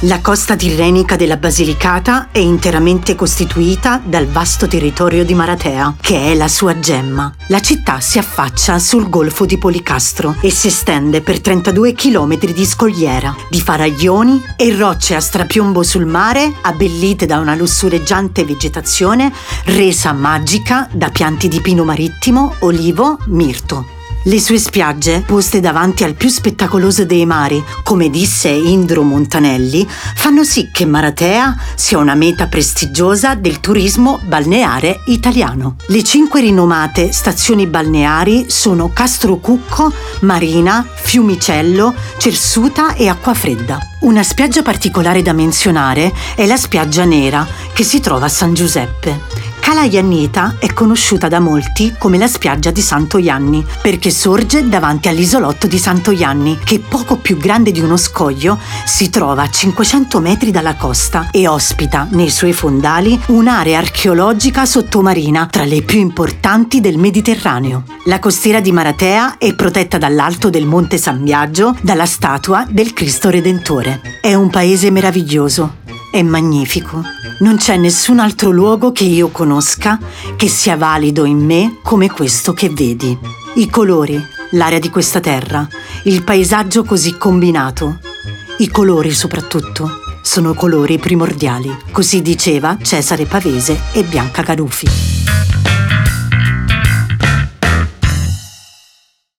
La costa tirrenica della Basilicata è interamente costituita dal vasto territorio di Maratea, che è la sua gemma. La città si affaccia sul golfo di Policastro e si estende per 32 km di scogliera, di faraglioni e rocce a strapiombo sul mare, abbellite da una lussureggiante vegetazione resa magica da pianti di pino marittimo, olivo, mirto. Le sue spiagge, poste davanti al più spettacoloso dei mari, come disse Indro Montanelli, fanno sì che Maratea sia una meta prestigiosa del turismo balneare italiano. Le cinque rinomate stazioni balneari sono Castrocucco, Marina, Fiumicello, Cersuta e Acquafredda. Una spiaggia particolare da menzionare è la spiaggia nera, che si trova a San Giuseppe. Cala Iannita è conosciuta da molti come la spiaggia di Santo Ianni, perché sorge davanti all'isolotto di Santo Ianni, che poco più grande di uno scoglio si trova a 500 metri dalla costa e ospita nei suoi fondali un'area archeologica sottomarina tra le più importanti del Mediterraneo. La costiera di Maratea è protetta dall'alto del Monte San Biagio dalla statua del Cristo Redentore. È un paese meraviglioso, è magnifico. Non c'è nessun altro luogo che io conosca che sia valido in me come questo che vedi. I colori, l'aria di questa terra, il paesaggio così combinato. I colori soprattutto sono colori primordiali, così diceva Cesare Pavese e Bianca Carufi.